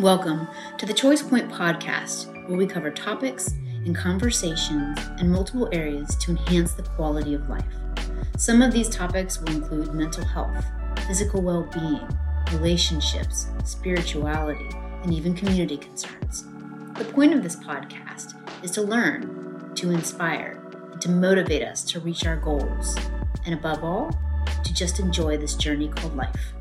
Welcome to the Choice Point podcast, where we cover topics and conversations in multiple areas to enhance the quality of life. Some of these topics will include mental health, physical well being, relationships, spirituality, and even community concerns. The point of this podcast is to learn, to inspire, and to motivate us to reach our goals, and above all, to just enjoy this journey called life.